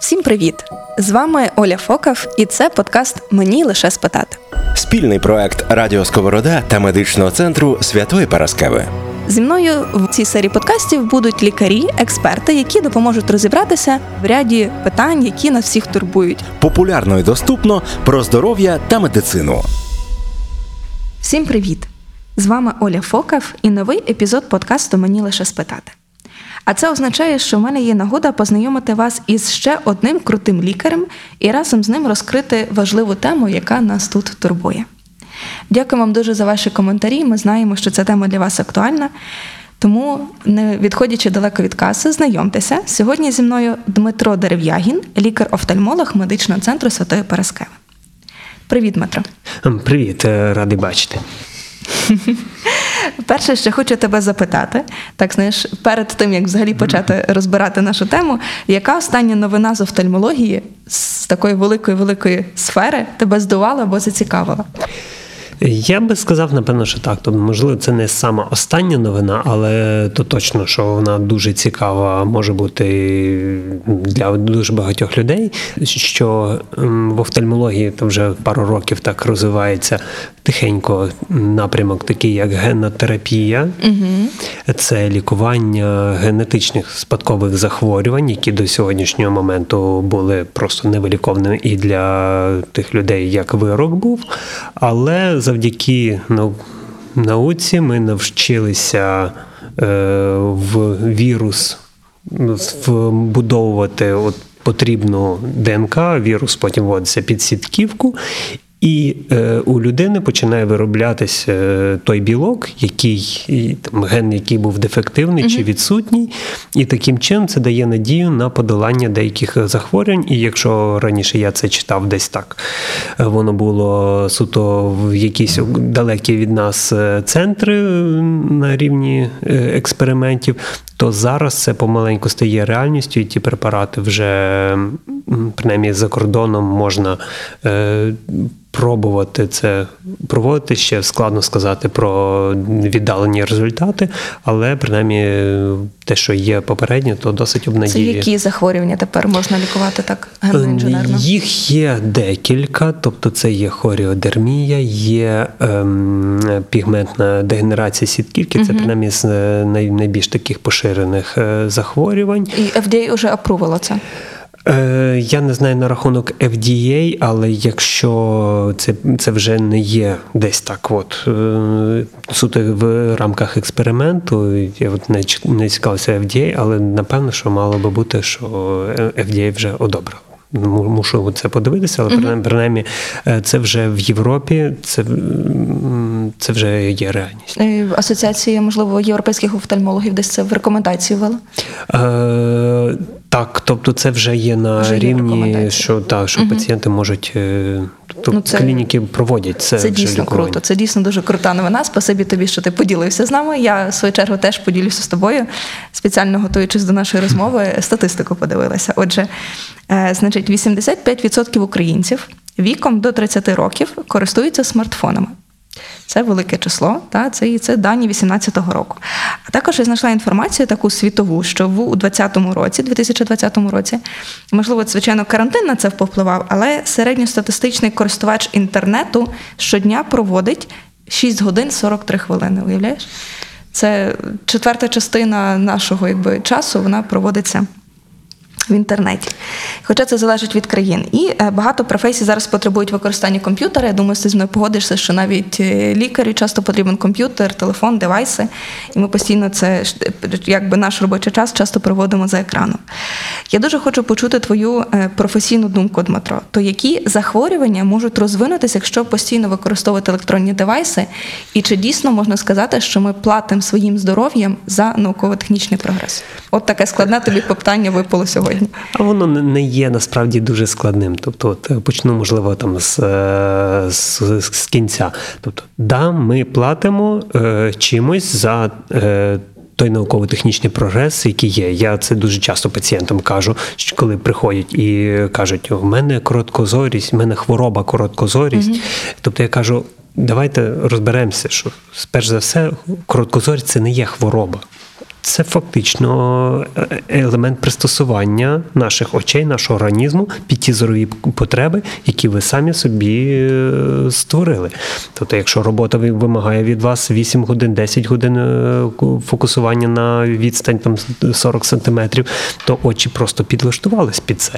Всім привіт! З вами Оля Фокав, і це подкаст Мені лише спитати. Спільний проект Радіо Сковорода та медичного центру Святої Параскеви. Зі мною в цій серії подкастів будуть лікарі, експерти, які допоможуть розібратися в ряді питань, які нас всіх турбують. Популярно і доступно про здоров'я та медицину. Всім привіт! З вами Оля Фокав і новий епізод подкасту Мені лише спитати. А це означає, що в мене є нагода познайомити вас із ще одним крутим лікарем і разом з ним розкрити важливу тему, яка нас тут турбує. Дякую вам дуже за ваші коментарі. Ми знаємо, що ця тема для вас актуальна. Тому, не відходячи далеко від каси, знайомтеся. Сьогодні зі мною Дмитро Дерев'ягін, лікар-офтальмолог медичного центру Святої Параскеви. Привіт, Дмитро. Привіт, е, радий бачити. Перше, що хочу тебе запитати, так знаєш, перед тим як взагалі почати розбирати нашу тему, яка остання новина з офтальмології з такої великої великої сфери тебе здувала або зацікавила? Я би сказав, напевно, що так. Тобто, можливо, це не сама остання новина, але то точно, що вона дуже цікава, може бути для дуже багатьох людей. Що в офтальмології то вже пару років так розвивається тихенько напрямок, такий як генотерапія, угу. це лікування генетичних спадкових захворювань, які до сьогоднішнього моменту були просто невиліковними і для тих людей, як вирок був. Але завдяки науці ми навчилися е, в вірус вбудовувати от потрібну ДНК, вірус потім вводиться під сітківку, і е, у людини починає вироблятися е, той білок, який там ген, який був дефективний чи відсутній, і таким чином це дає надію на подолання деяких захворювань. І якщо раніше я це читав десь так, е, воно було суто в якісь далекі від нас е, центри на рівні експериментів, то зараз це помаленьку стає реальністю, і ті препарати вже принаймні за кордоном можна пробувати це проводити ще складно сказати про віддалені результати, але принаймні те, що є попередньо, то досить обнадіює. Це які захворювання тепер можна лікувати так генноінженерно? Їх є декілька, тобто це є хоріодермія, є ем, пігментна дегенерація сітківки, угу. це принаймні з найбільш таких поширених е, захворювань. І FDA вже апрувало це. Е, я не знаю на рахунок FDA, але якщо це це вже не є десь так, от е, суто в рамках експерименту, я от не не цікавився FDA, але напевно, що мало би бути, що FDA вже одобрив. Мушу це подивитися, але uh-huh. принаймні е, це вже в Європі, це це вже є реальність. Асоціація, можливо, європейських офтальмологів десь це в рекомендації ввела? Е, так, тобто це вже є на вже рівні, є що так, що угу. пацієнти можуть тобто ну, це, клініки проводять це. Це дійсно лікування. круто. Це дійсно дуже крута новина. Спасибі тобі, що ти поділився з нами. Я в свою чергу теж поділюся з тобою, спеціально готуючись до нашої розмови, статистику подивилася. Отже, е, значить, 85% українців віком до 30 років користуються смартфонами. Це велике число, та це і це дані 18-го року. А також я знайшла інформацію таку світову, що в 2020 році, 2020 році, можливо, звичайно, карантин на це впливав, але середньостатистичний користувач інтернету щодня проводить 6 годин 43 хвилини. Уявляєш? Це четверта частина нашого якби, часу, вона проводиться в інтернеті. Хоча це залежить від країн. І е, багато професій зараз потребують використання комп'ютера. Я думаю, ти зі мною погодишся, що навіть е, лікарю часто потрібен комп'ютер, телефон, девайси. І ми постійно це якби наш робочий час часто проводимо за екраном. Я дуже хочу почути твою е, професійну думку, Дмитро. То які захворювання можуть розвинутися, якщо постійно використовувати електронні девайси? І чи дійсно можна сказати, що ми платимо своїм здоров'ям за науково-технічний прогрес? От таке складне тобі питання випало сьогодні. А воно не є насправді дуже складним. Тобто, от, е, почну, можливо, там з, е, з, з кінця. Тобто, да, ми платимо е, чимось за. Е, той науково-технічний прогрес, який є. Я це дуже часто пацієнтам кажу, що коли приходять і кажуть, у мене короткозорість, у мене хвороба короткозорість. Mm-hmm. Тобто я кажу, давайте розберемося, що перш за все, короткозорість це не є хвороба. Це фактично е, елемент пристосування наших очей, нашого організму під ті зорові потреби, які ви самі собі е, створили. Тобто, якщо робота вимагає від вас 8 годин, 10 годин е, фокусування на відстань там 40 сантиметрів, то очі просто підлаштувались під це.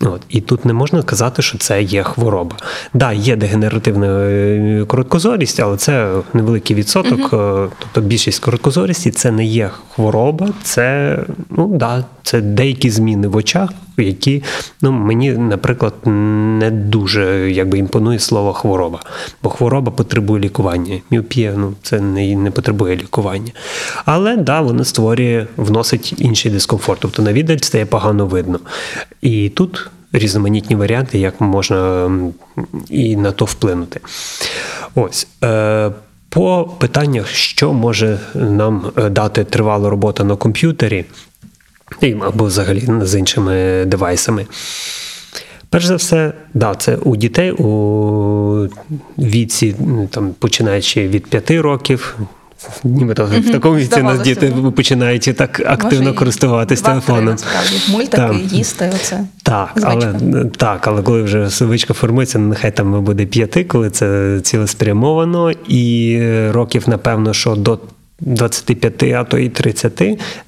От. І тут не можна казати, що це є хвороба. Да, є дегенеративна короткозорість, але це невеликий відсоток. Тобто більшість короткозорісті це не є хвороба, це, ну, да, це деякі зміни в очах, які ну, мені, наприклад, не дуже якби, імпонує слово хвороба. Бо хвороба потребує лікування. Міопія ну, це не, не потребує лікування. Але да, воно створює, вносить інший дискомфорт. Тобто на віддаль стає погано видно. І тут різноманітні варіанти, як можна і на то вплинути. Ось. Е, по питаннях, що може нам е, дати тривала робота на комп'ютері, або взагалі з іншими девайсами. Перш за все, да, це у дітей у віці, там, починаючи від 5 років. Нібито в такому віці нас діти починають так активно Може, користуватись телефоном. Насправді, мультики, Там. їсти, оце. Так, звичка. але так, але коли вже звичка формується, нехай там буде п'яти, коли це цілеспрямовано, і е, років, напевно, що до 25, а то і 30,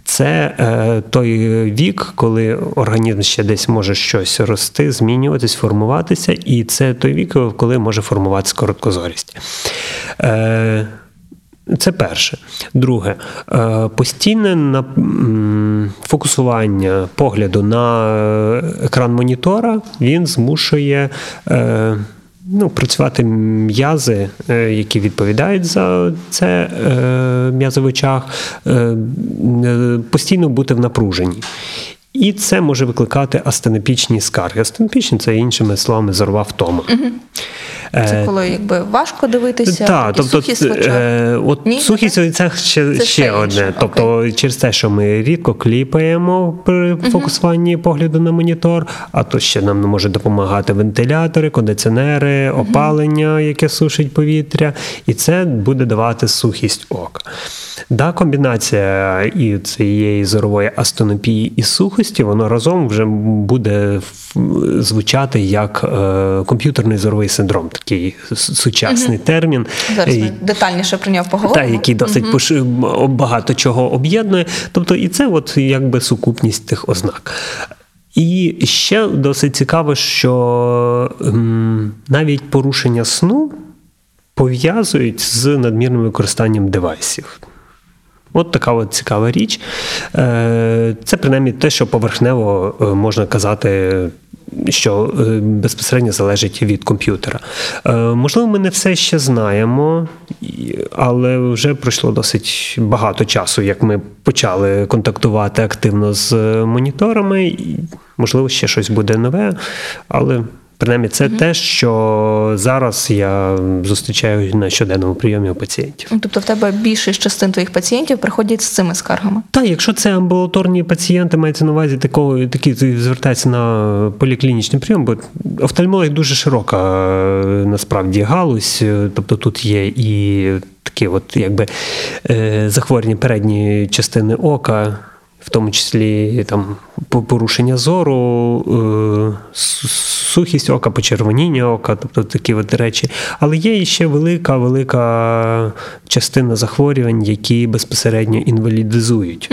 це е, той вік, коли організм ще десь може щось рости, змінюватись, формуватися, і це той вік, коли може формуватися короткозорість. Е, це перше. Друге, е, постійне фокусування погляду на е, екран монітора він змушує. е, Ну, працювати м'язи, які відповідають за це м'язи в очах, постійно бути в напруженні. І це може викликати астенопічні скарги. Астенопічні це іншими словами зорова втома. Це Е, коли якби важко дивитися, та, тобто, сухість в очах. е, от Ні? сухість це ще, Це ще одне. інше, Тобто, через те, що ми рідко кліпаємо при фокусуванні погляду на монітор, а то ще нам може допомагати вентилятори, кондиціонери, опалення, яке сушить повітря, і це буде давати сухість ока. Да, комбінація і цієї зорової астенопії і сухості, воно разом вже буде звучати як е, комп'ютерний зоровий синдром, такий сучасний термін. Зараз ми детальніше про нього поговоримо. та, який досить пош- багато чого об'єднує. Тобто, і це от якби сукупність тих ознак. І ще досить цікаво, що м, навіть порушення сну пов'язують з надмірним використанням девайсів. От така от цікава річ. Е, Це принаймні те, що поверхнево е, можна казати, що е, безпосередньо залежить від комп'ютера. Можливо, ми не все ще знаємо, але вже пройшло досить багато часу, як ми почали контактувати активно з моніторами. Можливо, ще щось буде нове, але. Принаймні, це те, що зараз я зустрічаю на щоденному прийомі у пацієнтів. Ну, Тобто в тебе більшість частин твоїх пацієнтів приходять з цими скаргами. Так, якщо це амбулаторні пацієнти, мається на увазі такого, такі звертаються на поліклінічний прийом, бо офтальмологія дуже широка е, насправді галузь. Тобто тут є і такі, от якби е, захворювання передньої частини ока. В тому числі там порушення зору, е, сухість ока, почервоніння ока, тобто такі от речі. Але є ще велика, велика частина захворювань, які безпосередньо інвалідизують.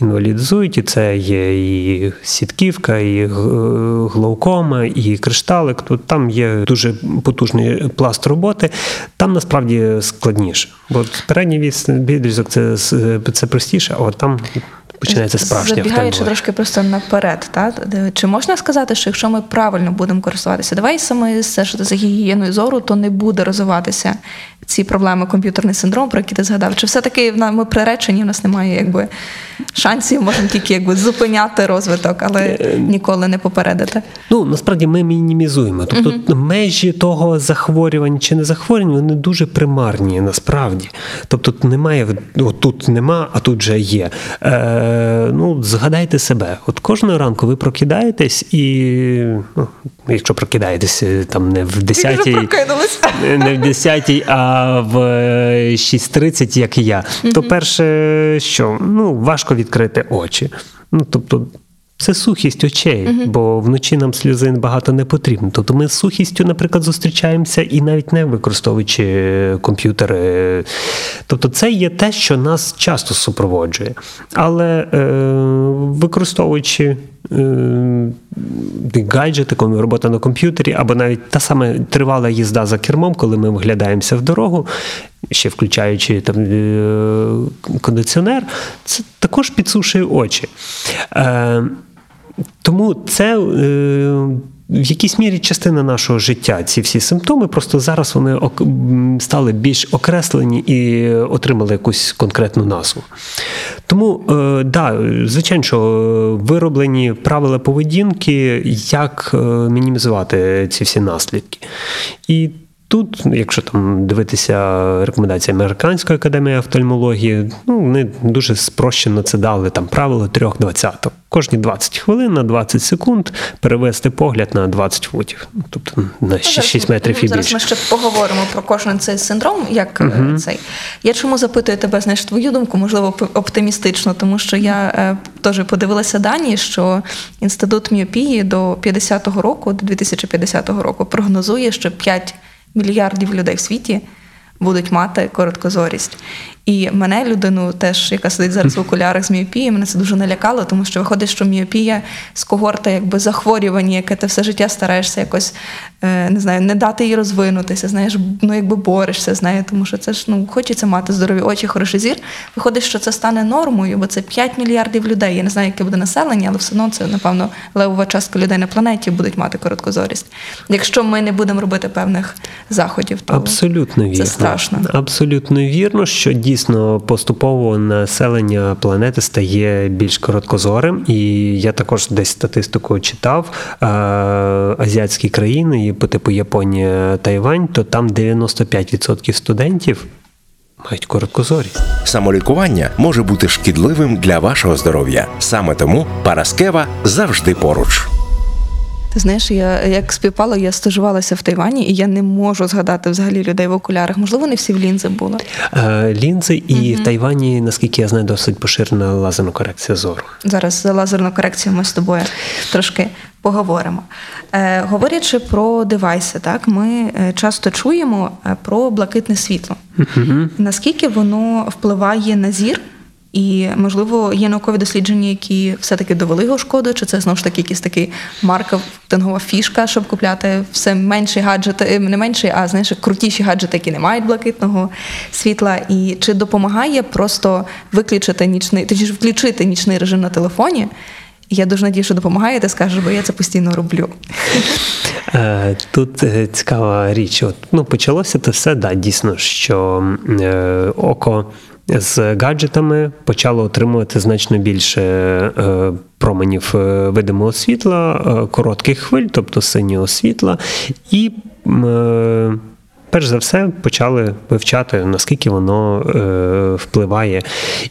Інвалідизують, і це є і сітківка, і глаукома, і кришталик. Тут там є дуже потужний пласт роботи. Там насправді складніше. Бо передній відрізок це, це простіше, а от там починається справжня Забігаючи трошки просто наперед, та? чи можна сказати, що якщо ми правильно будемо користуватися девайсами, все ж за гігієною зору, то не буде розвиватися ці проблеми, комп'ютерний синдром, про які ти згадав? Чи все-таки ми приречені, в нас немає якби шансів, можемо тільки якби зупиняти розвиток, але Е, ніколи не попередити? Ну, насправді ми мінімізуємо. Тобто межі того захворювань чи не захворювань, вони дуже примарні насправді. Тобто немає, от тут нема, а тут вже є. Е, е, ну, згадайте себе. От кожного ранку ви прокидаєтесь і, ну, якщо прокидаєтесь е, там не в 10-й, не в 10, а в 6.30, як і я, то перше, що ну, важко відкрити очі. Ну, тобто, це сухість очей, бо вночі нам сльози багато не потрібно. Тобто ми з сухістю, наприклад, зустрічаємося і навіть не використовуючи комп'ютери. Тобто, це є те, що нас часто супроводжує. Але е, використовуючи е, гаджети, коли робота на комп'ютері, або навіть та саме тривала їзда за кермом, коли ми вглядаємося в дорогу, ще включаючи там е, кондиціонер, це також підсушує очі. Е, тому це. Е, в якійсь мірі частина нашого життя, ці всі симптоми, просто зараз вони стали більш окреслені і отримали якусь конкретну назву. Тому, е, да, звичайно, що вироблені правила поведінки, як е, мінімізувати ці всі наслідки. І Тут, якщо там дивитися рекомендації Американської академії офтальмології, ну вони дуже спрощено це дали там правило трьох двадцяток. Кожні 20 хвилин на 20 секунд перевести погляд на 20 футів, Ну, тобто на 6 метрів і Зараз ми ще поговоримо про кожен цей синдром, як е, цей. Я чому запитую тебе, знаєш, твою думку, можливо, оптимістично, тому що я е, теж подивилася дані, що інститут міопії до 50-го року, до 2050 року, прогнозує, що 5 мільярдів людей в світі будуть мати короткозорість. І мене, людину, теж, яка сидить зараз в окулярах з міопією, мене це дуже налякало, тому що виходить, що міопія з когорта якби захворювання, яке ти все життя стараєшся якось е, не знаю, не дати їй розвинутися, знаєш, ну якби борешся з нею, тому що це ж ну хочеться мати здорові очі, хороший зір. Виходить, що це стане нормою, бо це 5 мільярдів людей. Я не знаю, яке буде населення, але все одно це, напевно, левова частка людей на планеті будуть мати короткозорість. Якщо ми не будемо робити певних заходів, то Абсолютно вірно. це страшно. Абсолютно вірно, що дійсно поступово населення планети стає більш короткозорим. І я також десь статистику читав е, азіатські країни, по типу Японія, Тайвань, то там 95% студентів мають короткозорість. Самолікування може бути шкідливим для вашого здоров'я. Саме тому Параскева завжди поруч. Ти знаєш, я як співпало, я стажувалася в Тайвані, і я не можу згадати взагалі людей в окулярах. Можливо, не всі в лінзи були. Е, Лінзи і в Тайвані, наскільки я знаю, досить поширена лазерна корекція зору. Зараз за лазерну корекцію ми з тобою трошки поговоримо. Е, говорячи про девайси, так ми е, часто чуємо е, про блакитне світло. Наскільки воно впливає на зір? І, можливо, є наукові дослідження, які все-таки довели його шкоду, чи це знову ж таки якась такий маркетингова фішка, щоб купляти все менші гаджети, е, не менші, а знаєш, крутіші гаджети, які не мають блакитного світла. І чи допомагає просто виключити нічний, точніше включити нічний режим на телефоні? Я дуже надію, що допомагає, ти скажеш, бо я це постійно роблю. Е, Тут е, цікава річ. От, ну, почалося це все, да, дійсно, що е, око з гаджетами почало отримувати значно більше е, променів е, видимого світла, е, коротких хвиль, тобто синього світла, і перш за все почали вивчати, наскільки воно е, впливає.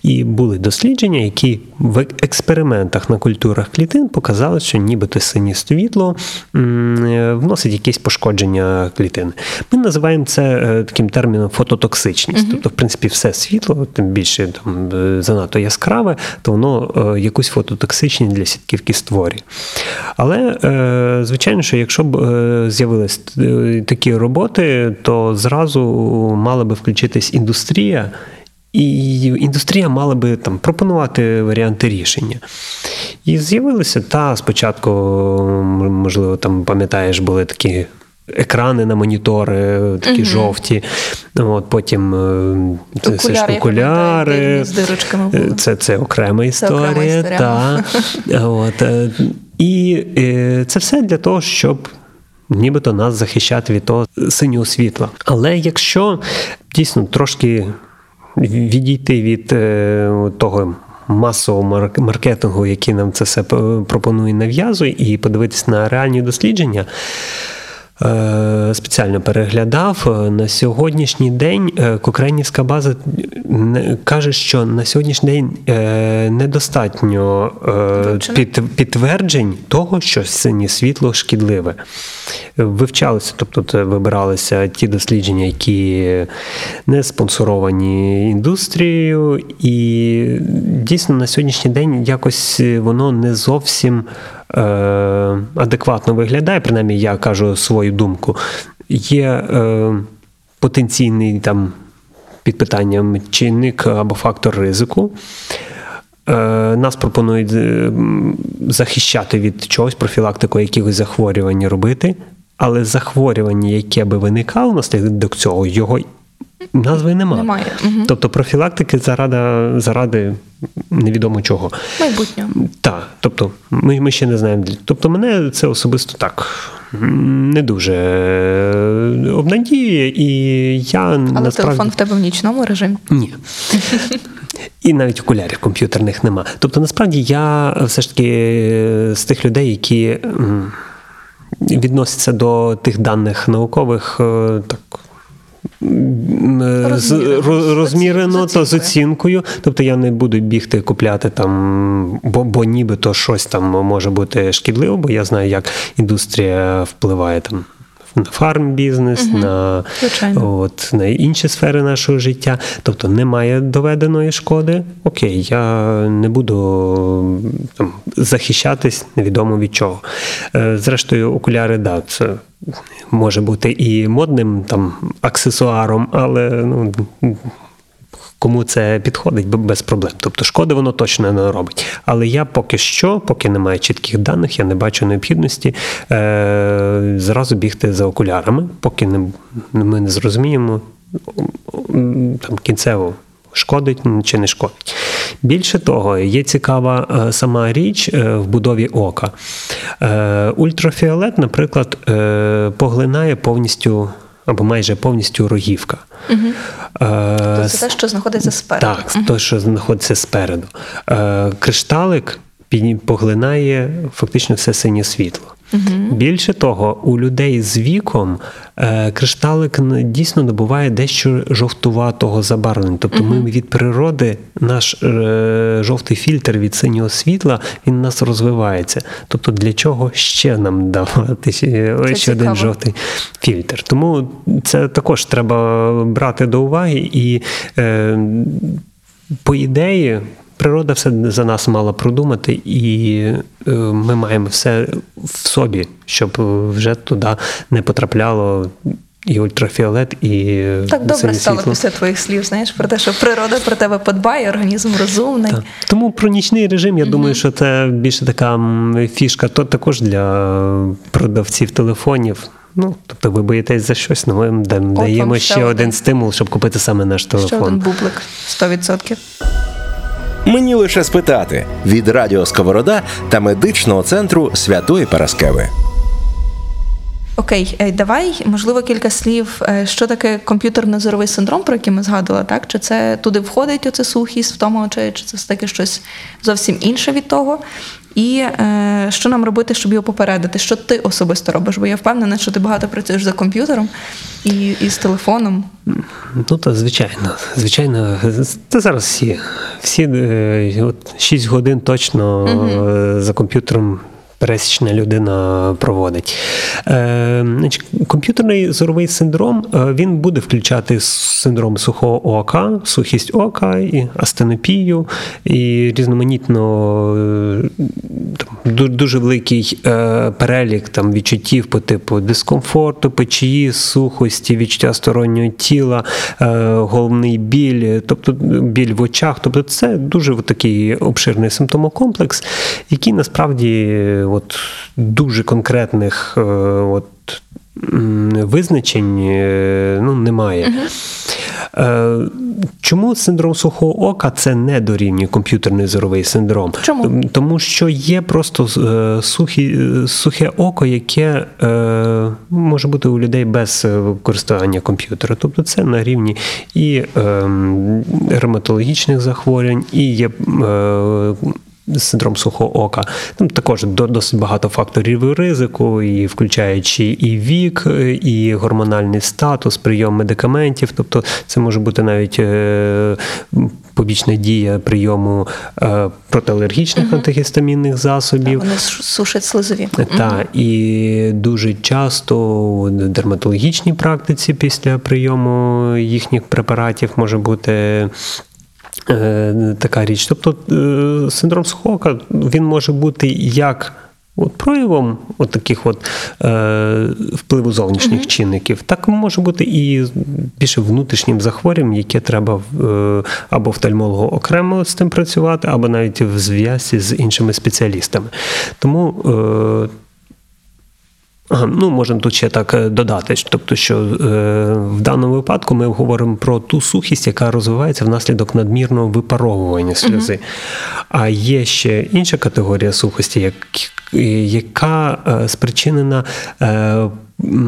І були дослідження, які в експериментах на культурах клітин показали, що нібито синє світло е, вносить якесь пошкодження клітин. Ми називаємо це е, таким терміном фототоксичність. Тобто, в принципі, все світло, тим більше там, е, занадто яскраве, то воно е, якусь фототоксичність для сітківки створює. Але, е, звичайно, що якщо б е, з'явились такі роботи, то зразу мала би включитись індустрія. І індустрія мала би там пропонувати варіанти рішення. І з'явилися та спочатку, можливо, там пам'ятаєш, були такі екрани на монітори, такі жовті. От потім е, це ж Окуляри, окуляри. з дирочками були. Це, це окрема історія. окрема історія. Та. От, е, і е, це все для того, щоб. Нібито нас захищати від того синього світла. Але якщо дійсно трошки відійти від е, того масового марк- маркетингу, який нам це все пропонує нав'язує, і подивитись на реальні дослідження, Спеціально переглядав Е, на сьогоднішній день. е, Кокренівська база е, каже, що на сьогоднішній день е, недостатньо е, під, підтверджень того, що синє світло шкідливе. Вивчалися, тобто вибиралися ті дослідження, які не спонсоровані індустрією, і дійсно на сьогоднішній день якось воно не зовсім е, адекватно виглядає. Принаймні, я кажу свою думку. Є е, потенційний там під питанням чинник або фактор ризику. Е, Нас пропонують е, захищати від чогось, профілактику якихось захворювань робити, але захворювання, яке би виникало внаслідок цього, його назви немає. Немає. Тобто профілактики заради, заради невідомо чого. Майбутнього. Так, тобто ми, ми ще не знаємо. Тобто, мене це особисто так не дуже е, обнадіює, і я Але насправді... телефон в тебе в нічному режимі. Ні. І навіть окулярів комп'ютерних нема. Тобто, насправді я все ж таки е, з тих людей, які відносяться до тих даних наукових е, так. Розмірено. ро- розмірено З то з оцінкою. Тобто я не буду бігти купляти там, бо, бо нібито щось там може бути шкідливо, бо я знаю, як індустрія впливає там. На фарм-бізнес, на, Звичайно. от, на інші сфери нашого життя. Тобто немає доведеної шкоди. Окей, я не буду там, захищатись невідомо від чого. Е, Зрештою, окуляри, да, це може бути і модним там аксесуаром, але ну. Кому це підходить без проблем. Тобто шкоди воно точно не робить. Але я поки що, поки немає чітких даних, я не бачу необхідності е, зразу бігти за окулярами, поки не, ми не зрозуміємо там, кінцево шкодить чи не шкодить. Більше того, є цікава е, сама річ е, в будові ока. Е, Ультрафіолет, наприклад, поглинає повністю або майже повністю рогівка. Е, Тобто це те, що знаходиться спереду. так, то, що знаходиться спереду. Е, кришталик поглинає фактично все синє світло. Більше того, у людей з віком е, кришталик дійсно набуває дещо жовтуватого забарвлення. Тобто ми від природи, наш е, жовтий фільтр від синього світла, він у нас розвивається. Тобто для чого ще нам давати ще, ще цікаво. один жовтий фільтр? Тому це також треба брати до уваги і. Е, по ідеї, природа все за нас мала продумати, і е, ми маємо все в собі, щоб е, вже туди не потрапляло і ультрафіолет, і Так добре стало світло. після твоїх слів, знаєш, про те, що природа про тебе подбає, організм розумний. Так. Тому про нічний режим, я думаю, що це більше така фішка, то також для продавців телефонів. Ну, тобто ви боїтесь за щось, ну ми даємо ще, ще один стимул, щоб купити саме наш Ще один телефон. бублик 100%. Мені лише спитати від Радіо Сковорода та медичного центру Святої Параскеви. Окей, е, давай, можливо, кілька слів, е, що таке комп'ютерно-зоровий синдром, про який ми згадували, так? Чи це туди входить оце сухість, втома очей, чи це все-таки щось зовсім інше від того? І е, що нам робити, щоб його попередити? Що ти особисто робиш? Бо я впевнена, що ти багато працюєш за комп'ютером і, і з телефоном. Ну, та звичайно, звичайно, це зараз всі. Всі е, от 6 годин точно е, за комп'ютером. Пересічна людина проводить. Е, комп'ютерний зоровий синдром е, він буде включати синдром сухого ока, сухість ока, і астенопію, і різноманітно е, дуже великий перелік там, відчуттів по типу дискомфорту, печії, сухості, відчуття стороннього тіла, головний біль, тобто біль в очах. Тобто це дуже такий обширний симптомокомплекс, який насправді от, дуже конкретних е, от, визначень е, ну, немає. Е, Чому синдром сухого ока це не дорівнює комп'ютерний зоровий синдром? Чому? Тому що є просто сухі, сухе око, яке е, може бути у людей без використання комп'ютера. Тобто це на рівні і е, ревматологічних захворювань, і є е, синдром сухого ока. Там також досить багато факторів ризику, і включаючи і вік, і гормональний статус, прийом медикаментів. Тобто це може бути навіть е, побічна дія прийому е, протиалергічних антигістамінних засобів. Вони сушать слизові. Та і дуже часто у дерматологічній практиці після прийому їхніх препаратів може бути. Е, Така річ. Тобто е, синдром Сухока він може бути як от проявом от таких от, е, впливу зовнішніх чинників, так може бути і більше внутрішнім захворюванням, яке треба е, або офтальмологу окремо з тим працювати, або навіть в зв'язці з іншими спеціалістами. Тому е, ну, можемо тут ще так е, додати, тобто, що е, в даному випадку ми говоримо про ту сухість, яка розвивається внаслідок надмірного випаровування сльози. А є ще інша категорія сухості, як, яка е, спричинена е,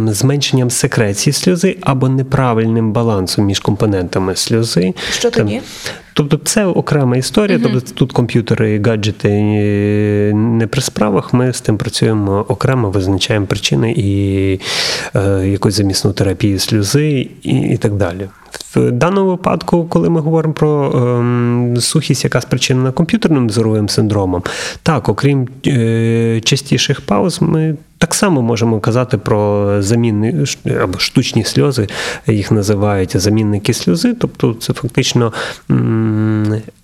зменшенням секреції сльози або неправильним балансом між компонентами сльози. Що тоді? Тобто це окрема історія. Тобто тут комп'ютери гаджети е, при справах. Ми з тим працюємо окремо, визначаємо причини і е, якусь замісну терапію сльози і, і так далі. В даному випадку, коли ми говоримо про е, сухість, яка спричинена комп'ютерним зоровим синдромом, так, окрім е, частіших пауз, ми так само можемо казати про замінні або штучні сльози, їх називають замінники сльози. Тобто це фактично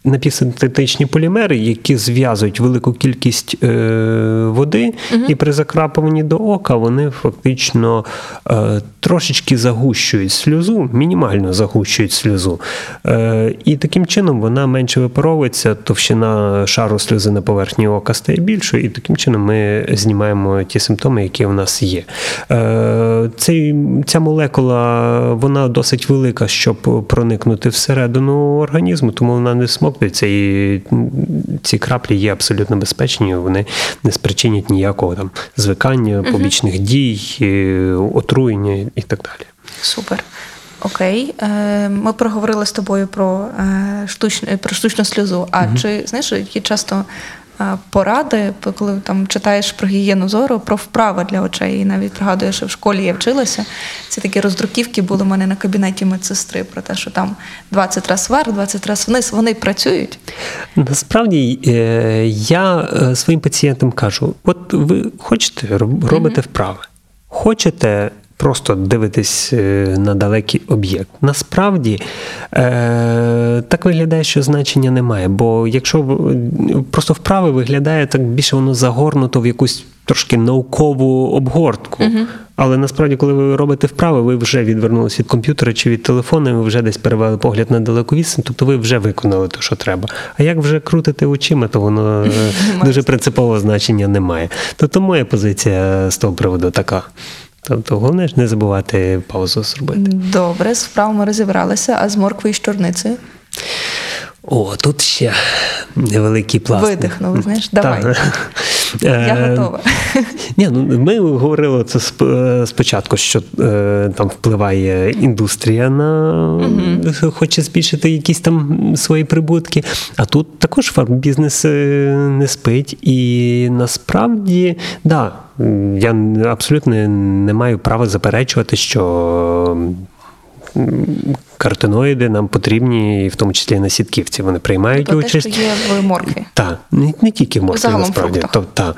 напівсинтетичні полімери, які зв'язують велику кількість е, води, і при закрапуванні до ока вони фактично е, трошечки загущують сльозу, мінімально загущують сльозу. Е, і таким чином вона менше випаровується, товщина шару сльози на поверхні ока стає більшою, і таким чином ми знімаємо ті симптоми, які в нас є. Е, цей, ця молекула вона досить велика, щоб проникнути всередину організму, тому вона не смоктується, і ці краплі є абсолютно безпечні, вони не спричинять ніякого там звикання, побічних дій, е, отруєння і так далі. Супер. Окей. Е, Ми проговорили з тобою про, е, штуч... про штучну сльозу. А чи знаєш, є часто поради, коли там читаєш про гігієну зору, про вправи для очей. І навіть пригадую, що в школі я вчилася. Це такі роздруківки були в мене на кабінеті медсестри про те, що там 20 раз вверх, 20 раз вниз. Вони працюють. Насправді е, я е, своїм пацієнтам кажу: от ви хочете роб- робите вправи, хочете. Просто дивитись е, на далекий об'єкт. Насправді е, так виглядає, що значення немає. Бо якщо просто вправи виглядає так більше воно загорнуто в якусь трошки наукову обгортку. Але насправді, коли ви робите вправи, ви вже відвернулися від комп'ютера чи від телефону, ви вже десь перевели погляд на далеку відстань, тобто ви вже виконали те, що треба. А як вже крутити очима, то воно е, дуже принципового значення не має. Тобто моя позиція з того приводу така. Тобто, головне ж не забувати паузу зробити. Добре, з вправами розібралися, а з морквою і з чорницею. О, тут ще невеликий пласт. Видихнули, знаєш, давай. Так. Я Е, готова. Ні, ну ми говорили це е, спочатку, що е, там впливає індустрія на хоче збільшити якісь там свої прибутки. А тут також фармбізнес не спить. І насправді, да, я абсолютно не маю права заперечувати, що. Картиноїди нам потрібні, і в тому числі і на сітківці. Вони приймають Про те, що є в моркві. Так, не, не тільки в моркві, Загалом насправді. Тобто, та.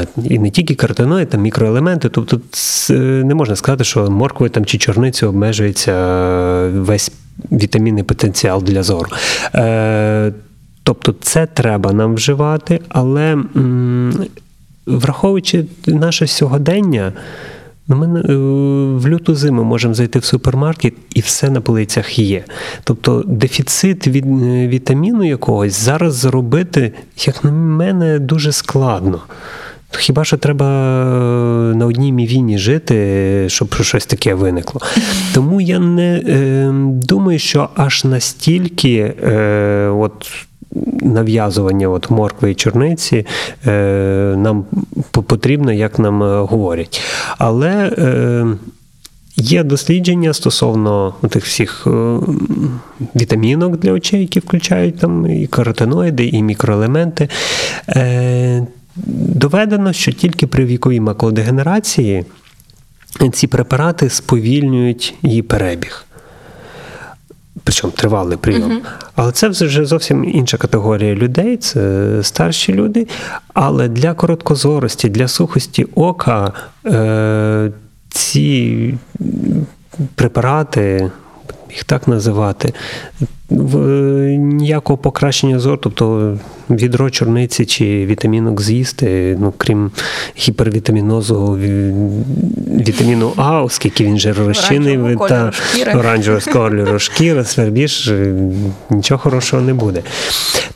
Е, і не тільки картиноїд, там мікроелементи. Тобто не можна сказати, що морквою там, чи чорницею обмежується е, весь вітамінний потенціал для зору. Е, тобто це треба нам вживати, але м, враховуючи наше сьогодення. Ну, ми е, в люту зиму можемо зайти в супермаркет і все на полицях є. Тобто дефіцит від е, вітаміну якогось зараз зробити, як на мене, дуже складно. Хіба що треба е, на одній мівіні жити, щоб щось таке виникло. Тому я не е, думаю, що аж настільки е, от, нав'язування от моркви і чорниці е, нам потрібно, як нам е, говорять. Але е, Є дослідження стосовно тих всіх е, вітамінок для очей, які включають там і каротиноїди, і мікроелементи. Е, Доведено, що тільки при віковій макулодегенерації ці препарати сповільнюють її перебіг. Причому тривалий прийом. Але це вже зовсім інша категорія людей, це старші люди. Але для короткозорості, для сухості ока е, ці препарати, їх так називати, ніякого покращення зору, тобто відро чорниці чи вітамінок з'їсти, ну, крім гіпервітамінозу, вітаміну А, оскільки він жиророзчинний та оранжевого кольору шкіри, свербіж, е, нічого хорошого не буде.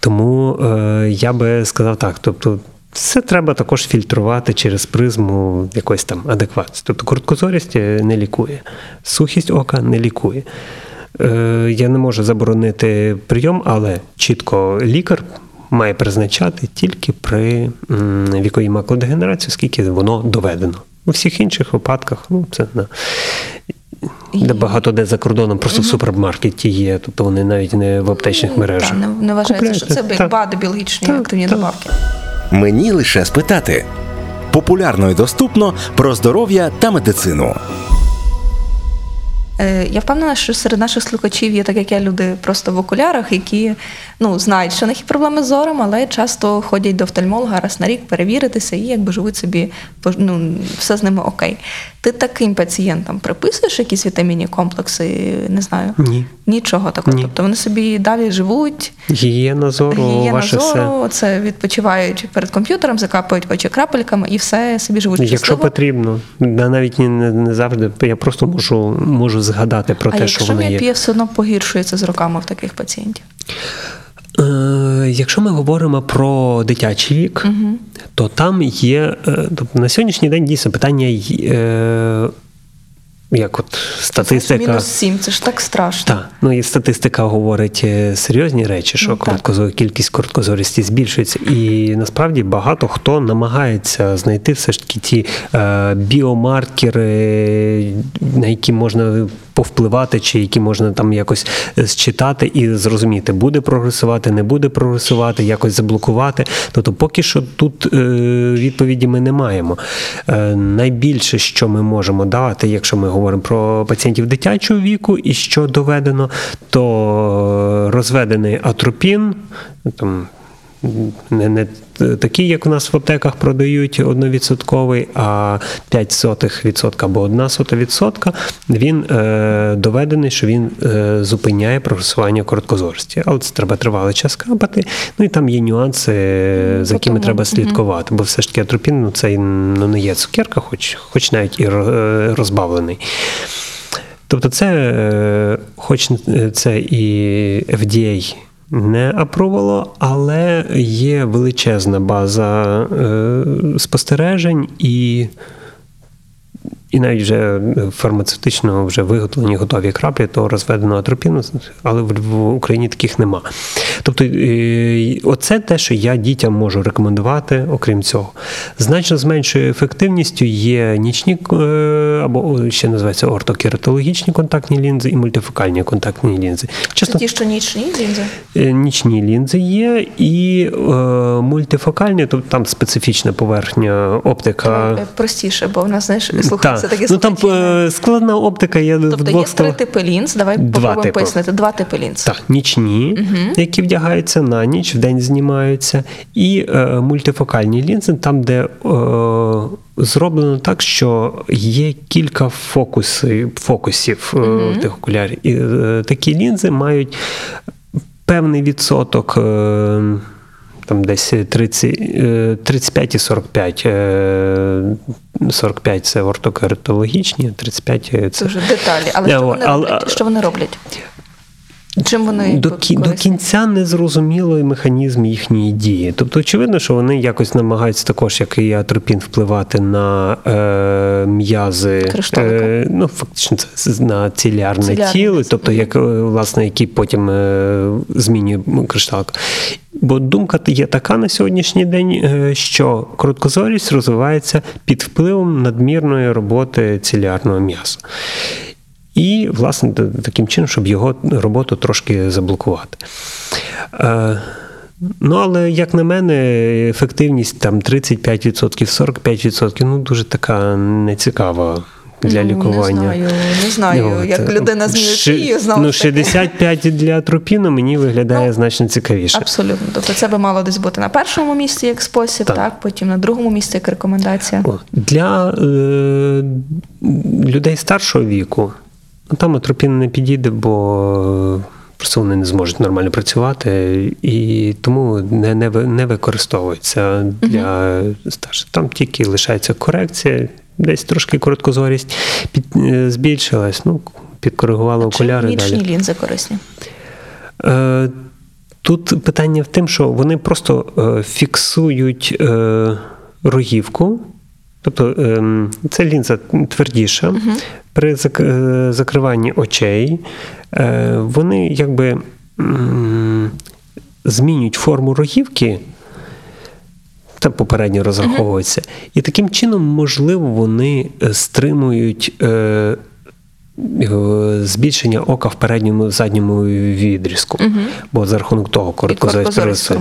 Тому е, я би сказав так. Тобто, це треба також фільтрувати через призму якоїсь там адекватності. Тобто короткозорість е, не лікує, сухість ока не лікує. Е, Я не можу заборонити прийом, але чітко лікар має призначати тільки при віковій макулодегенерації, оскільки воно доведено. У всіх інших випадках, ну це на де багато де за кордоном, просто в супермаркеті є, тобто вони навіть не в аптечних мережах. Та, не, не вважається, що це Так. Біологічні Так, активні так. добавки. Мені лише спитати. Популярно і доступно про здоров'я та медицину. Е, Я впевнена, що серед наших слухачів є так, як я, люди просто в окулярах, які ну, знають, що в них є проблеми з зором, але часто ходять до офтальмолога раз на рік перевіритися і якби живуть собі, ну, все з ними окей. Ти таким пацієнтам приписуєш якісь вітамінні комплекси? Не знаю. Ні. Нічого такого. Ні. Тобто вони собі далі живуть, Гігієна зору, гігієна ваше все. зору, це відпочивають перед комп'ютером, закапують очі крапельками і все собі живуть Якщо щасливо. потрібно, навіть не, не завжди. Я просто можу, можу згадати про а те, що якщо воно якщо міопія все одно погіршується з роками в таких пацієнтів? Е, Якщо ми говоримо про дитячий вік, то там є е, тобто на сьогоднішній день дійсно питання, е, як от статистика. Мінус 7, це ж так страшно. Так, ну і статистика говорить е, серйозні речі, що Ну, короткозор, кількість короткозорісті збільшується. І насправді багато хто намагається знайти все ж таки ті е, біомаркери, на які можна повпливати, чи які можна там якось е, считати і зрозуміти, буде прогресувати, не буде прогресувати, якось заблокувати. Тобто, поки що тут е, відповіді ми не маємо. Е, найбільше, що ми можемо дати, якщо ми говоримо про пацієнтів дитячого віку, і що доведено, то розведений атропін, там не, не такий, як у нас в аптеках продають одновідсотковий, а 0,05% або 1%, він е, доведений, що він е, зупиняє прогресування короткозорості. Але це треба тривалий час капати. Ну і там є нюанси, за якими тому, треба слідкувати. Бо все ж таки атропін ну, це ну, не є цукерка, хоч, хоч навіть і розбавлений. Тобто, це, е, хоч це і FDA не апрувало, але є величезна база е, спостережень і. І навіть вже фармацевтично вже виготовлені готові краплі того розведеного атропіну, але в, Україні таких нема. Тобто, е, оце те, що я дітям можу рекомендувати, окрім цього. Значно з меншою ефективністю є нічні е, або ще називається ортокератологічні контактні лінзи і мультифокальні контактні лінзи. Чесно, ті, що нічні лінзи. Е, Нічні лінзи є, і е, мультифокальні, тобто там специфічна поверхня оптика. Е, Простіше, бо в нас, знаєш, слухається таке ну там складна оптика є в Тобто є три типи лінз, давай Два попробуємо пояснити. Два типи лінз. Так, нічні, які вдягаються на ніч, вдень знімаються, і е, мультифокальні лінзи, там, де е, зроблено так, що є кілька фокуси, фокусів е, в тих окулярів. І е, такі лінзи мають певний відсоток. Е, там десь 30, е, 35 і 45. е, 45 це ортокератологічні, 35 це Це вже деталі. Але що вони але- роблять? Що вони роблять? Чим вони до, кі, до кінця не зрозумілий механізм їхньої дії. Тобто, очевидно, що вони якось намагаються також, як і атропін, впливати на е, м'язи, е, ну фактично це на цілярне Цілярне тіло, тобто як е, власне, які потім е, змінює кришталик. Бо думка є така на сьогоднішній день, е, що короткозорість розвивається під впливом надмірної роботи цілярного м'яса. І, власне, таким чином, щоб його роботу трошки заблокувати. Е, Ну, але як на мене, ефективність там 35%, 45%, ну дуже така нецікава для Ну, лікування. Не знаю, не знаю, От, як людина з міопією, знову Ну, ж таки. 65 для атропіну мені виглядає значно цікавіше. Абсолютно. Тобто це би мало десь бути на першому місці як спосіб, Так. так, потім на другому місці як рекомендація. Для е, людей старшого віку ну, там атропін не підійде, бо просто вони не зможуть нормально працювати, і тому не, не, не використовується для старших. Там тільки лишається корекція, десь трошки короткозорість під, е, збільшилась, ну, підкоригували Чим окуляри нічні далі. лінзи корисні? Е, Тут питання в тим, що вони просто е, фіксують е, рогівку. Тобто ем, ця лінза твердіша. При е, закриванні очей е, вони якби змінюють форму рогівки. Та попередньо розраховується. І таким чином, можливо, вони е, стримують е, збільшення ока в передньому задньому відрізку. Бо за рахунок того короткозорість.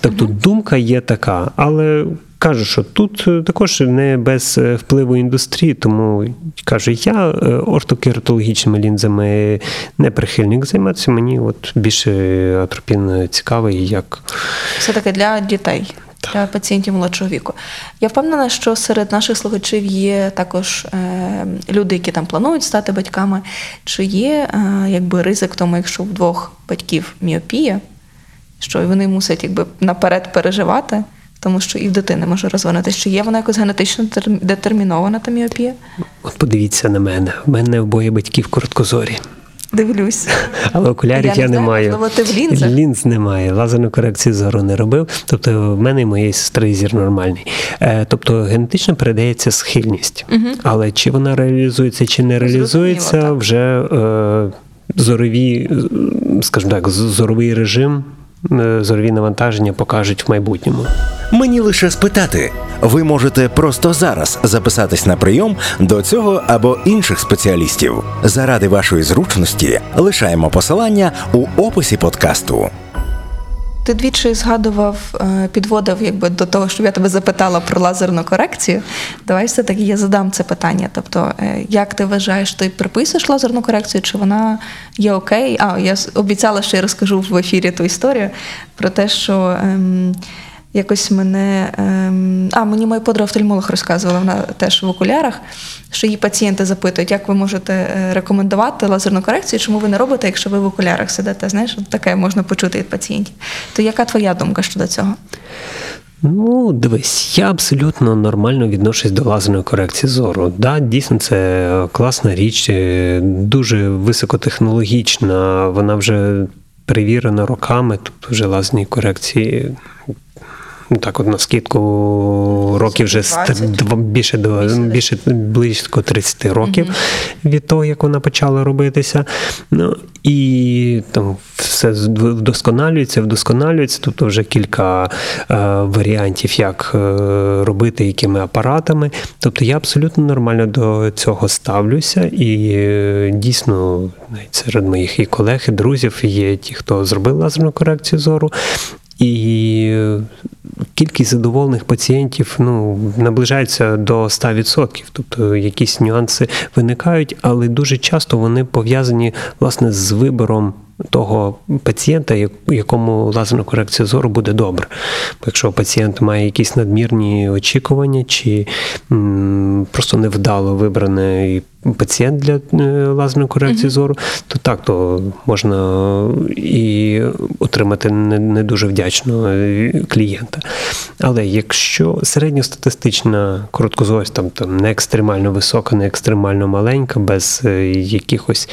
Тобто думка є така, але кажу, що тут е, також не без е, впливу індустрії, тому кажу, я е, ортокератологічними лінзами не прихильник займатися. Мені от більше атропін цікавий, як Все-таки для дітей, для пацієнтів молодшого віку. Я впевнена, що серед наших слухачів є також е, люди, які там планують стати батьками. Чи є е, якби ризик в тому, якщо в двох батьків міопія, що вони мусять якби наперед переживати, тому що і в дитини може розвинутися. Чи є вона якось генетично детер- детермінована та міопія? от подивіться на мене. В мене обоє батьків короткозорі. Дивлюсь. Але окулярів Я я, не не маю. можливо, ти в лінзах? Лінз немає. Лазерну корекцію зору не робив. Тобто в мене і моєї сестри зір нормальний. Е, тобто генетично передається схильність. Але чи вона реалізується, чи не реалізується, вже е, зорові, е, скажімо так, зоровий режим, зорові навантаження покажуть в майбутньому. Мені лише спитати. Ви можете просто зараз записатись на прийом до цього або інших спеціалістів. Заради вашої зручності лишаємо посилання у описі подкасту. Ти двічі згадував, е, підводив якби до того, щоб я тебе запитала про лазерну корекцію. Давай все-таки я задам це питання. Тобто, е, як ти вважаєш, ти приписуєш лазерну корекцію, чи вона є окей? А, я обіцяла, що я розкажу в ефірі ту історію про те, що. Ем, Якось мене. Ем, а, мені моя подруга офтальмолог розказувала, вона теж в окулярах, що її пацієнти запитують, як ви можете е, рекомендувати лазерну корекцію, чому ви не робите, якщо ви в окулярах сидите. Знаєш, таке можна почути від пацієнтів. То яка твоя думка щодо цього? Ну, дивись, я абсолютно нормально відношусь до лазерної корекції зору. Да, дійсно, це класна річ, е, дуже високотехнологічна, вона вже перевірена роками, тобто вже лазні корекції. Ну, Так, от на скидку років вже ст- 20. більше до Більше близько 30 років від того, як вона почала робитися. Ну і там все вдосконалюється, вдосконалюється. Тобто вже кілька е, варіантів, як е, робити, якими апаратами. Тобто я абсолютно нормально до цього ставлюся, і е, дійсно навіть серед моїх і колег, і друзів є ті, хто зробив лазерну корекцію зору. І е, кількість задоволених пацієнтів ну, наближається до 100%. Тобто якісь нюанси виникають, але дуже часто вони пов'язані власне з вибором того пацієнта, якому лазерна корекція зору буде добре. Якщо пацієнт має якісь надмірні очікування, чи м, просто невдало вибраний пацієнт для е, лазерної корекції зору, то так, то можна і отримати не, не дуже вдячного е, клієнта. Але якщо середньостатистична короткозорість, там, там не екстремально висока, не екстремально маленька, без е, якихось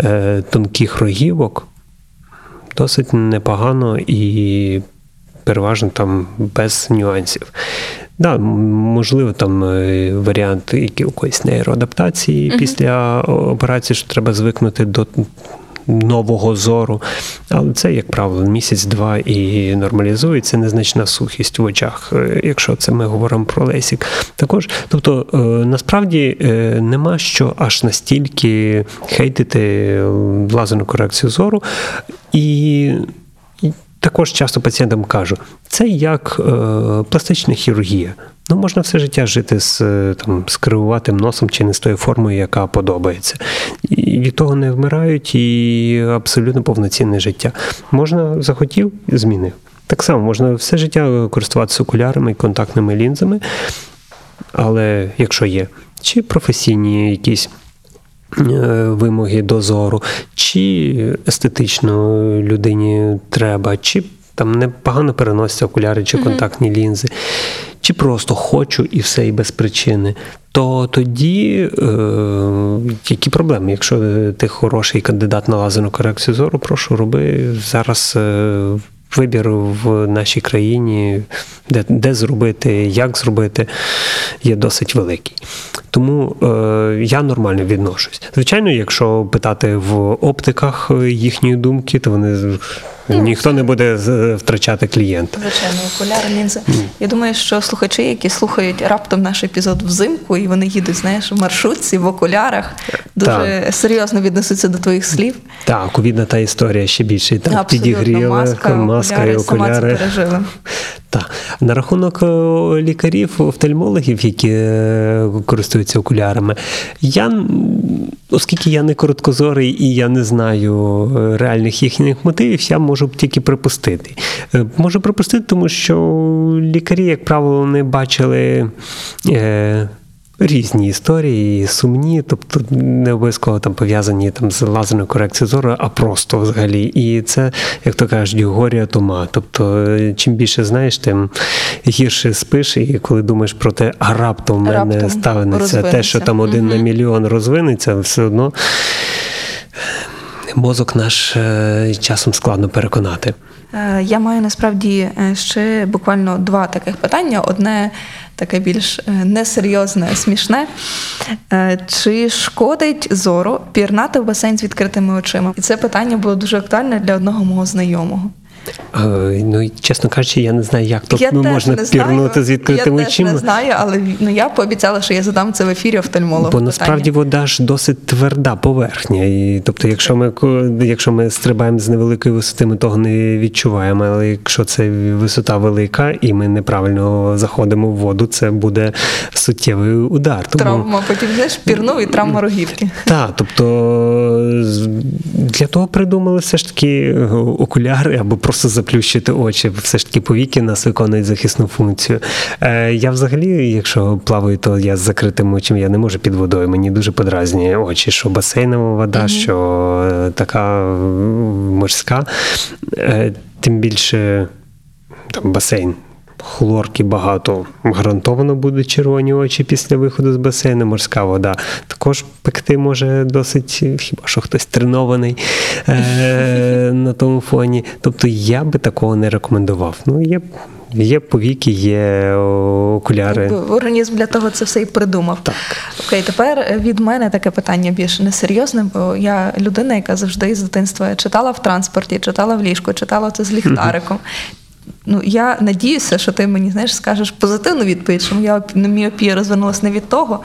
е, тонких рогівок, досить непогано і переважно там без нюансів. Да, можливо, там е, варіант якоїсь нейроадаптації після операції, що треба звикнути до нового зору. Але це, як правило, місяць-два і нормалізується незначна сухість в очах, е, якщо це ми говоримо про лесік. Також, тобто, е, насправді е, нема що аж настільки хейтити лазерну корекцію зору. І також часто пацієнтам кажу, це як е, пластична хірургія. Ну, можна все життя жити з е, там, з кривуватим носом чи не з тою формою, яка подобається. І від того не вмирають і абсолютно повноцінне життя. Можна захотів, змінив. Так само можна все життя користуватися окулярами і контактними лінзами, але якщо є, чи професійні якісь вимоги до зору, чи естетично людині треба, чи там непогано переносяться окуляри чи контактні лінзи, чи просто хочу і все, і без причини. То тоді е, які проблеми? Якщо ти хороший кандидат на лазерну корекцію зору, прошу роби зараз. Е, Вибір в нашій країні, де, де зробити, як зробити, є досить великий. Тому е, я нормально відношусь. Звичайно, якщо питати в оптиках їхньої думки, то вони ніхто не буде втрачати клієнта. Звичайно, окуляри, лінзи. Я думаю, що слухачі, які слухають раптом наш епізод взимку, і вони їдуть, знаєш, в маршрутці, в окулярах, дуже серйозно віднесуться до твоїх слів. Так, ковідна та історія ще більше. Там Абсолютно. підігріли Маска, маска окуляри, і сама це окуляри. пережила. Так. На рахунок е, лікарів, офтальмологів, які е, користуються окулярами, я, оскільки я не короткозорий і я не знаю е, реальних їхніх мотивів, я можу тільки припустити. Можу припустити, тому що лікарі, як правило, не бачили. Різні історії, сумні, тобто не обов'язково там пов'язані там з лазерною корекцією зору, а просто взагалі. І це, як то кажуть, горя тома. Тобто, е, чим більше знаєш, тим гірше спиш, і коли думаєш про те, а раптом в мене Раптом ставиться те, що там один на мільйон розвинеться, все одно мозок наш е, часом складно переконати. Е, Я маю насправді ще буквально два таких питання. Одне таке більш е, несерйозне, смішне. Е, Чи шкодить зору пірнати в басейн з відкритими очима? І це питання було дуже актуальне для одного мого знайомого. Е, Ну, чесно кажучи, я не знаю, як тут я ну, можна пірнути з відкритими я очима. теж не знаю, але ну, я пообіцяла, що я задам це в ефірі офтальмологу. Бо насправді вода ж досить тверда поверхня. І, тобто, якщо ми якщо ми стрибаємо з невеликої висоти, ми того не відчуваємо. Але якщо це висота велика і ми неправильно заходимо в воду, це буде суттєвий удар. Тому Травма, потім знаєш, пірнув і травма рогівки. так, тобто для того придумали все ж таки е, окуляри або просто заплющити очі. Все ж таки повіки нас виконують захисну функцію. Е, я взагалі, якщо плаваю, то я з закритим очим, я не можу під водою. Мені дуже подразнює очі, що басейнова вода, що е, така морська. Е, тим більше там басейн. Хлорки багато. Гарантовано будуть червоні очі після виходу з басейну. Морська вода також пекти може досить, хіба що хтось тренований е- на тому фоні. Тобто я би такого не рекомендував. Ну, є, є повіки, є окуляри. Якби Організм для того це все і придумав. Так. Окей, тепер від мене таке питання більш несерйозне, бо я людина, яка завжди з дитинства читала в транспорті, читала в ліжку, читала це з ліхтариком. Ну, я надіюся, що ти мені знаєш, скажеш позитивну відповідь, що моя міопія розвернулася не від того.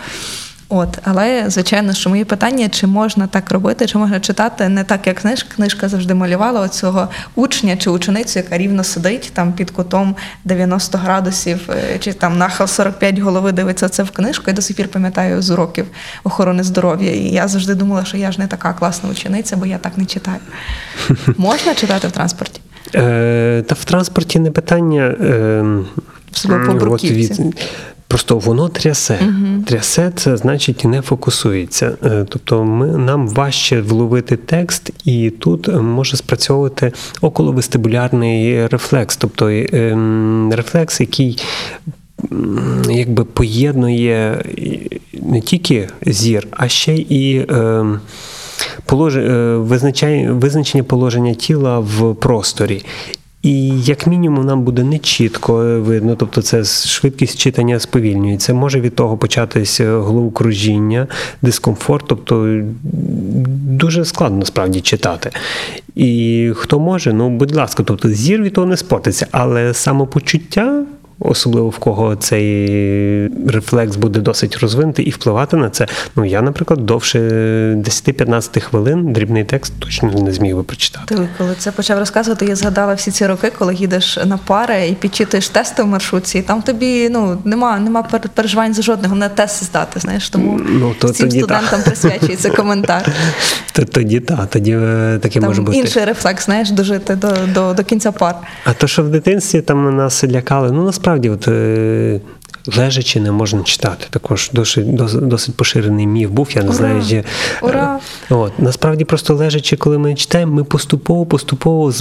От, але звичайно, що моє питання, чи можна так робити, чи можна читати не так, як знаєш, книжка завжди малювала оцього учня чи ученицю, яка рівно сидить там під кутом 90 градусів, е, чи там нахил 45 голови дивиться це в книжку. Я до сих пір пам'ятаю з уроків охорони здоров'я. І я завжди думала, що я ж не така класна учениця, бо я так не читаю. Можна читати в транспорті? Е, та в транспорті не питання. Е, от бруківці. Просто воно трясе. Трясе це значить не фокусується. Е, Тобто ми, нам важче вловити текст, і тут може спрацьовувати околовестибулярний рефлекс, тобто е, рефлекс, який якби поєднує не тільки зір, а ще і. Е. Визначення положення тіла в просторі. І як мінімум нам буде не чітко видно, тобто це швидкість читання сповільнюється. Може від того початися головокружіння, дискомфорт, тобто дуже складно насправді читати. І хто може, ну будь ласка, тобто зір від того не спортиться, але самопочуття. Особливо в кого цей рефлекс буде досить розвинутий і впливати на це. Ну я, наприклад, довше 10-15 хвилин дрібний текст точно не зміг би прочитати. Ти коли це почав розказувати, я згадала всі ці роки, коли їдеш на пари і підчитуєш тести в маршрутці, і там тобі ну нема, нема переживань за жодного, не тест здати. Знаєш, тому Ну, то всім тоді студентам так. присвячується коментар. Тоді так, тоді е, таке може бути. інший рефлекс, знаєш, дожити до, до, до кінця пар. А то, що в дитинстві там нас лякали, ну насправді, от е, лежачи не можна читати. Також досить, досить, поширений міф був. Я не Ура! знаю, чи, Ура! Е, От, насправді, просто лежачи, коли ми читаємо, ми поступово, поступово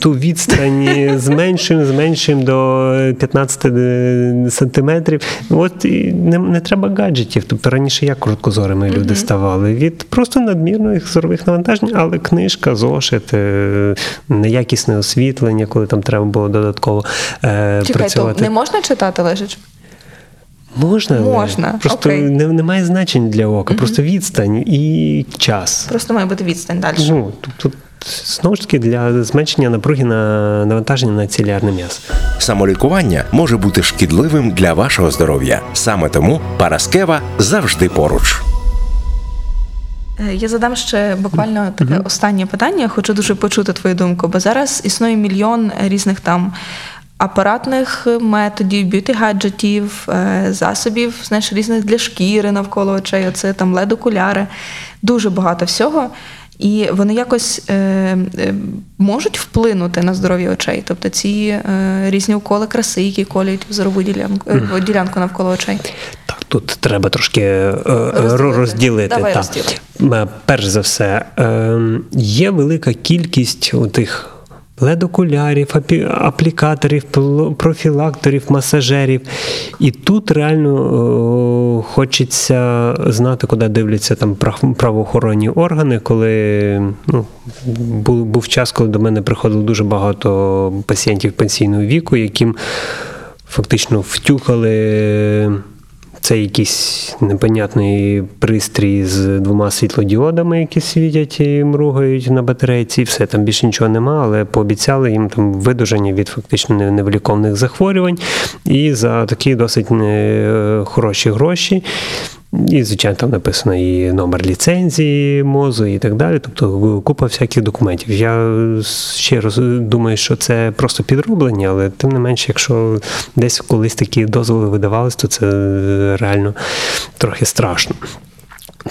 ту відстань зменшуємо, зменшуємо до 15 сантиметрів. От і не, не треба гаджетів. Тобто раніше як короткозорими люди ставали від просто надмірних зорових навантажень, але книжка, зошит, е, неякісне освітлення, коли там треба було додатково е, Чекай, то не можна читати лежачи? Можна, але просто окей. не, немає значень для ока, просто відстань і час. Просто має бути відстань далі. Ну, тобто, знову ж таки, для зменшення напруги на навантаження на цілярне м'ясо. Самолікування може бути шкідливим для вашого здоров'я. Саме тому Параскева завжди поруч. Е, Я задам ще буквально таке останнє питання. Хочу дуже почути твою думку, бо зараз існує мільйон різних там апаратних методів, б'юті-гаджетів, е, засобів, знаєш, різних для шкіри навколо очей. Оце там LED-окуляри, дуже багато всього. І вони якось е, е, можуть вплинути на здоров'я очей. Тобто ці е, різні уколи краси, які колють зорову ділянку, е, ділянку навколо очей. Так, тут треба трошки е, Розділити. розділити. розділити Давай так. Е, Перш за все, е, є велика кількість у тих ледокулярів, аплікаторів, пл- профілакторів, масажерів. І тут реально е, хочеться знати, куди дивляться там прав- правоохоронні органи, коли ну, був, був час, коли до мене приходило дуже багато пацієнтів пенсійного віку, яким фактично втюхали. Це якийсь непонятний пристрій з двома світлодіодами, які світять і мругають на батарейці. і Все там більше нічого нема, але пообіцяли їм там видужання від фактично не- невиліковних захворювань. І за такі досить не хороші гроші. І, звичайно, там написано і номер ліцензії мозу, і так далі. Тобто купа всяких документів. Я ще раз думаю, що це просто підроблення, але тим не менше, якщо десь колись такі дозволи видавались, то це реально трохи страшно.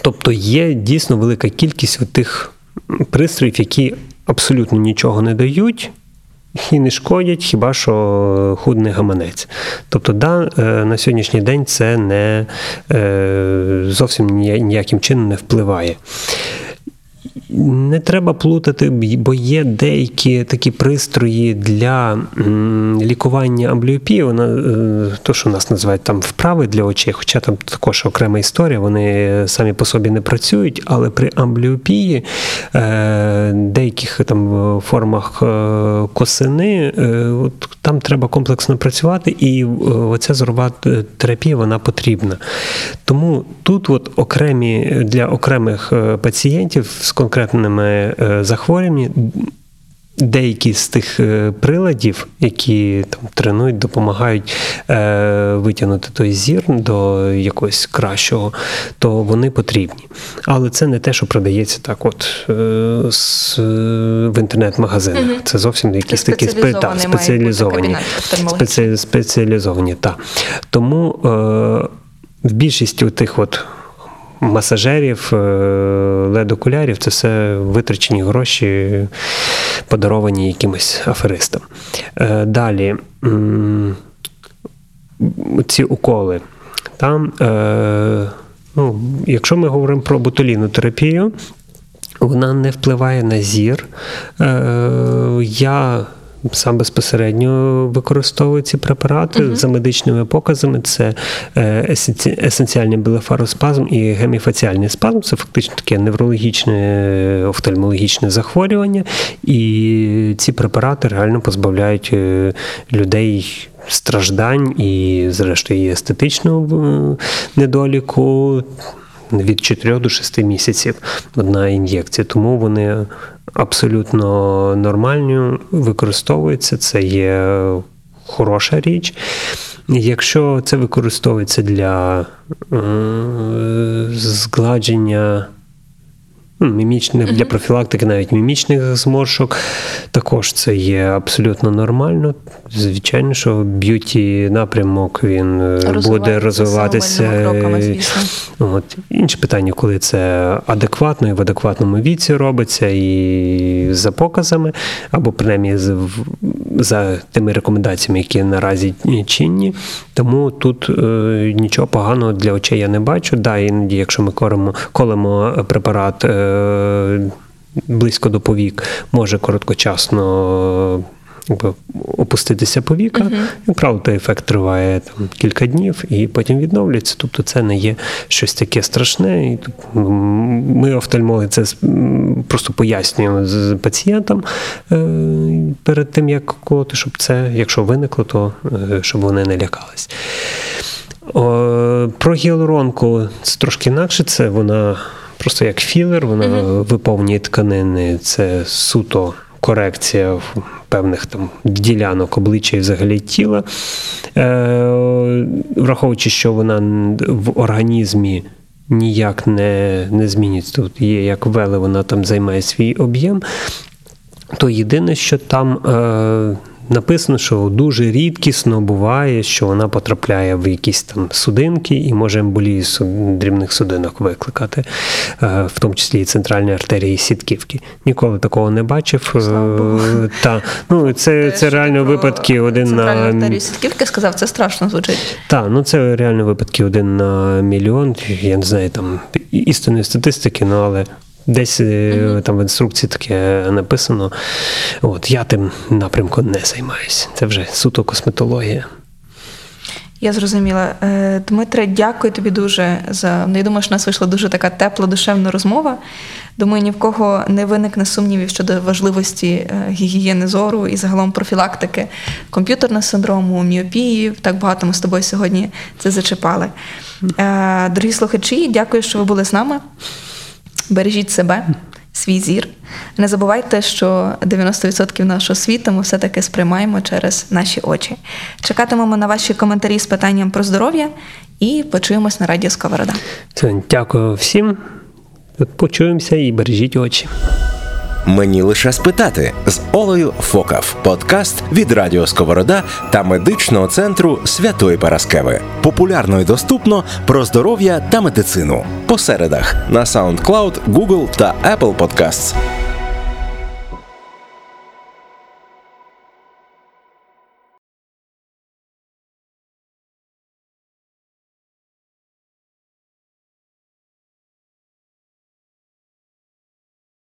Тобто є дійсно велика кількість тих пристроїв, які абсолютно нічого не дають. І не шкодять, хіба що худний гаманець. Тобто, да, е, на сьогоднішній день це не е, зовсім ніяким чином не впливає. Не треба плутати, бо є деякі такі пристрої для лікування амбліопії. Вона е, то, що нас називають там вправи для очей, хоча там також окрема історія, вони самі по собі не працюють, але при амбліопії е, деяких там формах е, косини, там треба комплексно працювати, і оця зорова терапія вона потрібна. Тому тут от окремі для окремих пацієнтів з конкретними е, захворюваннями. Деякі з тих е, приладів, які там тренують, допомагають е, витягнути той зір до якогось кращого, то вони потрібні. Але це не те, що продається так, от е, з, в інтернет-магазинах. Це зовсім якісь такі спе- спеціалізовані. Спеці- спеціалізовані, так. Тому е, в більшості тих от масажерів, е, лед-окулярів це все витрачені гроші, подаровані якимось аферистам. Е, Далі. Ці уколи. Там, е, ну, якщо ми говоримо про ботулінотерапію, вона не впливає на зір. Я сам безпосередньо використовує ці препарати за медичними показами. Це е, есенціальний блефароспазм і геміфаціальний спазм. Це фактично таке неврологічне офтальмологічне захворювання. І ці препарати реально позбавляють е, людей. Страждань і, зрештою, і естетичного е, недоліку від 4 до 6 місяців одна ін'єкція. Тому вони абсолютно нормальні, використовуються. Це є хороша річ. Якщо це використовується для е, згладження мімічних для профілактики, навіть мімічних зморшок, також це є абсолютно нормально. Звичайно, що б'юті напрямок він е, буде розвиватися. кроками. От. Інше питання, коли це адекватно і в адекватному віці робиться, і за показами, або принаймні за тими рекомендаціями, які наразі чинні. Тому тут е, нічого поганого для очей я не бачу. Да, іноді, якщо ми колемо, колемо препарат е, близько до повік, може короткочасно. Опуститися повіка, як правило, той ефект триває там кілька днів і потім відновлюється. Тобто це не є щось таке страшне. І ми, офтальмологи, це просто пояснюємо з пацієнтам е, перед тим, як колоти, щоб це, якщо виникло, то е, щоб вони не лякались. О, про гіалуронку це трошки інакше. Це вона просто як філер, вона виповнює тканини. Це суто корекція в певних там ділянок обличчя і взагалі тіла. Е, враховуючи, що вона в організмі. Ніяк не, не змінюється. Тут є як вели, вона там займає свій об'єм. То єдине, що там е, написано, що дуже рідкісно буває, що вона потрапляє в якісь там судинки і може емболії су- дрібних судинок викликати, е, в тому числі і центральні артерії сітківки. Ніколи такого не бачив. Е, Та, ну, це, це реально випадки один на артерію сітківки сказав, це страшно звучить. так, ну це реально випадки один на мільйон. Я не знаю там істинної статистики, ну але десь е, там в інструкції таке написано. От я тим напрямком не займаюся. Це вже суто косметологія. Я зрозуміла. Е, Дмитре, дякую тобі дуже за. Ну, я думаю, що у нас вийшла дуже така тепла, душевна розмова. Думаю, ні в кого не виникне сумнівів щодо важливості е, гігієни зору і загалом профілактики комп'ютерного синдрому, міопії. Так багато ми з тобою сьогодні це зачепали. Е, Дорогі слухачі, дякую, що ви були з нами. Бережіть себе, свій зір. Не забувайте, що 90% нашого світу ми все-таки сприймаємо через наші очі. Чекатимемо на ваші коментарі з питанням про здоров'я і почуємось на радіо Сковорода. Дякую всім. Почуємося і бережіть очі. Мені лише спитати з Олею Фокав. Подкаст від Радіо Сковорода та медичного центру Святої Параскеви. Популярно і доступно про здоров'я та медицину. По середах на SoundCloud, Google та Apple Podcasts.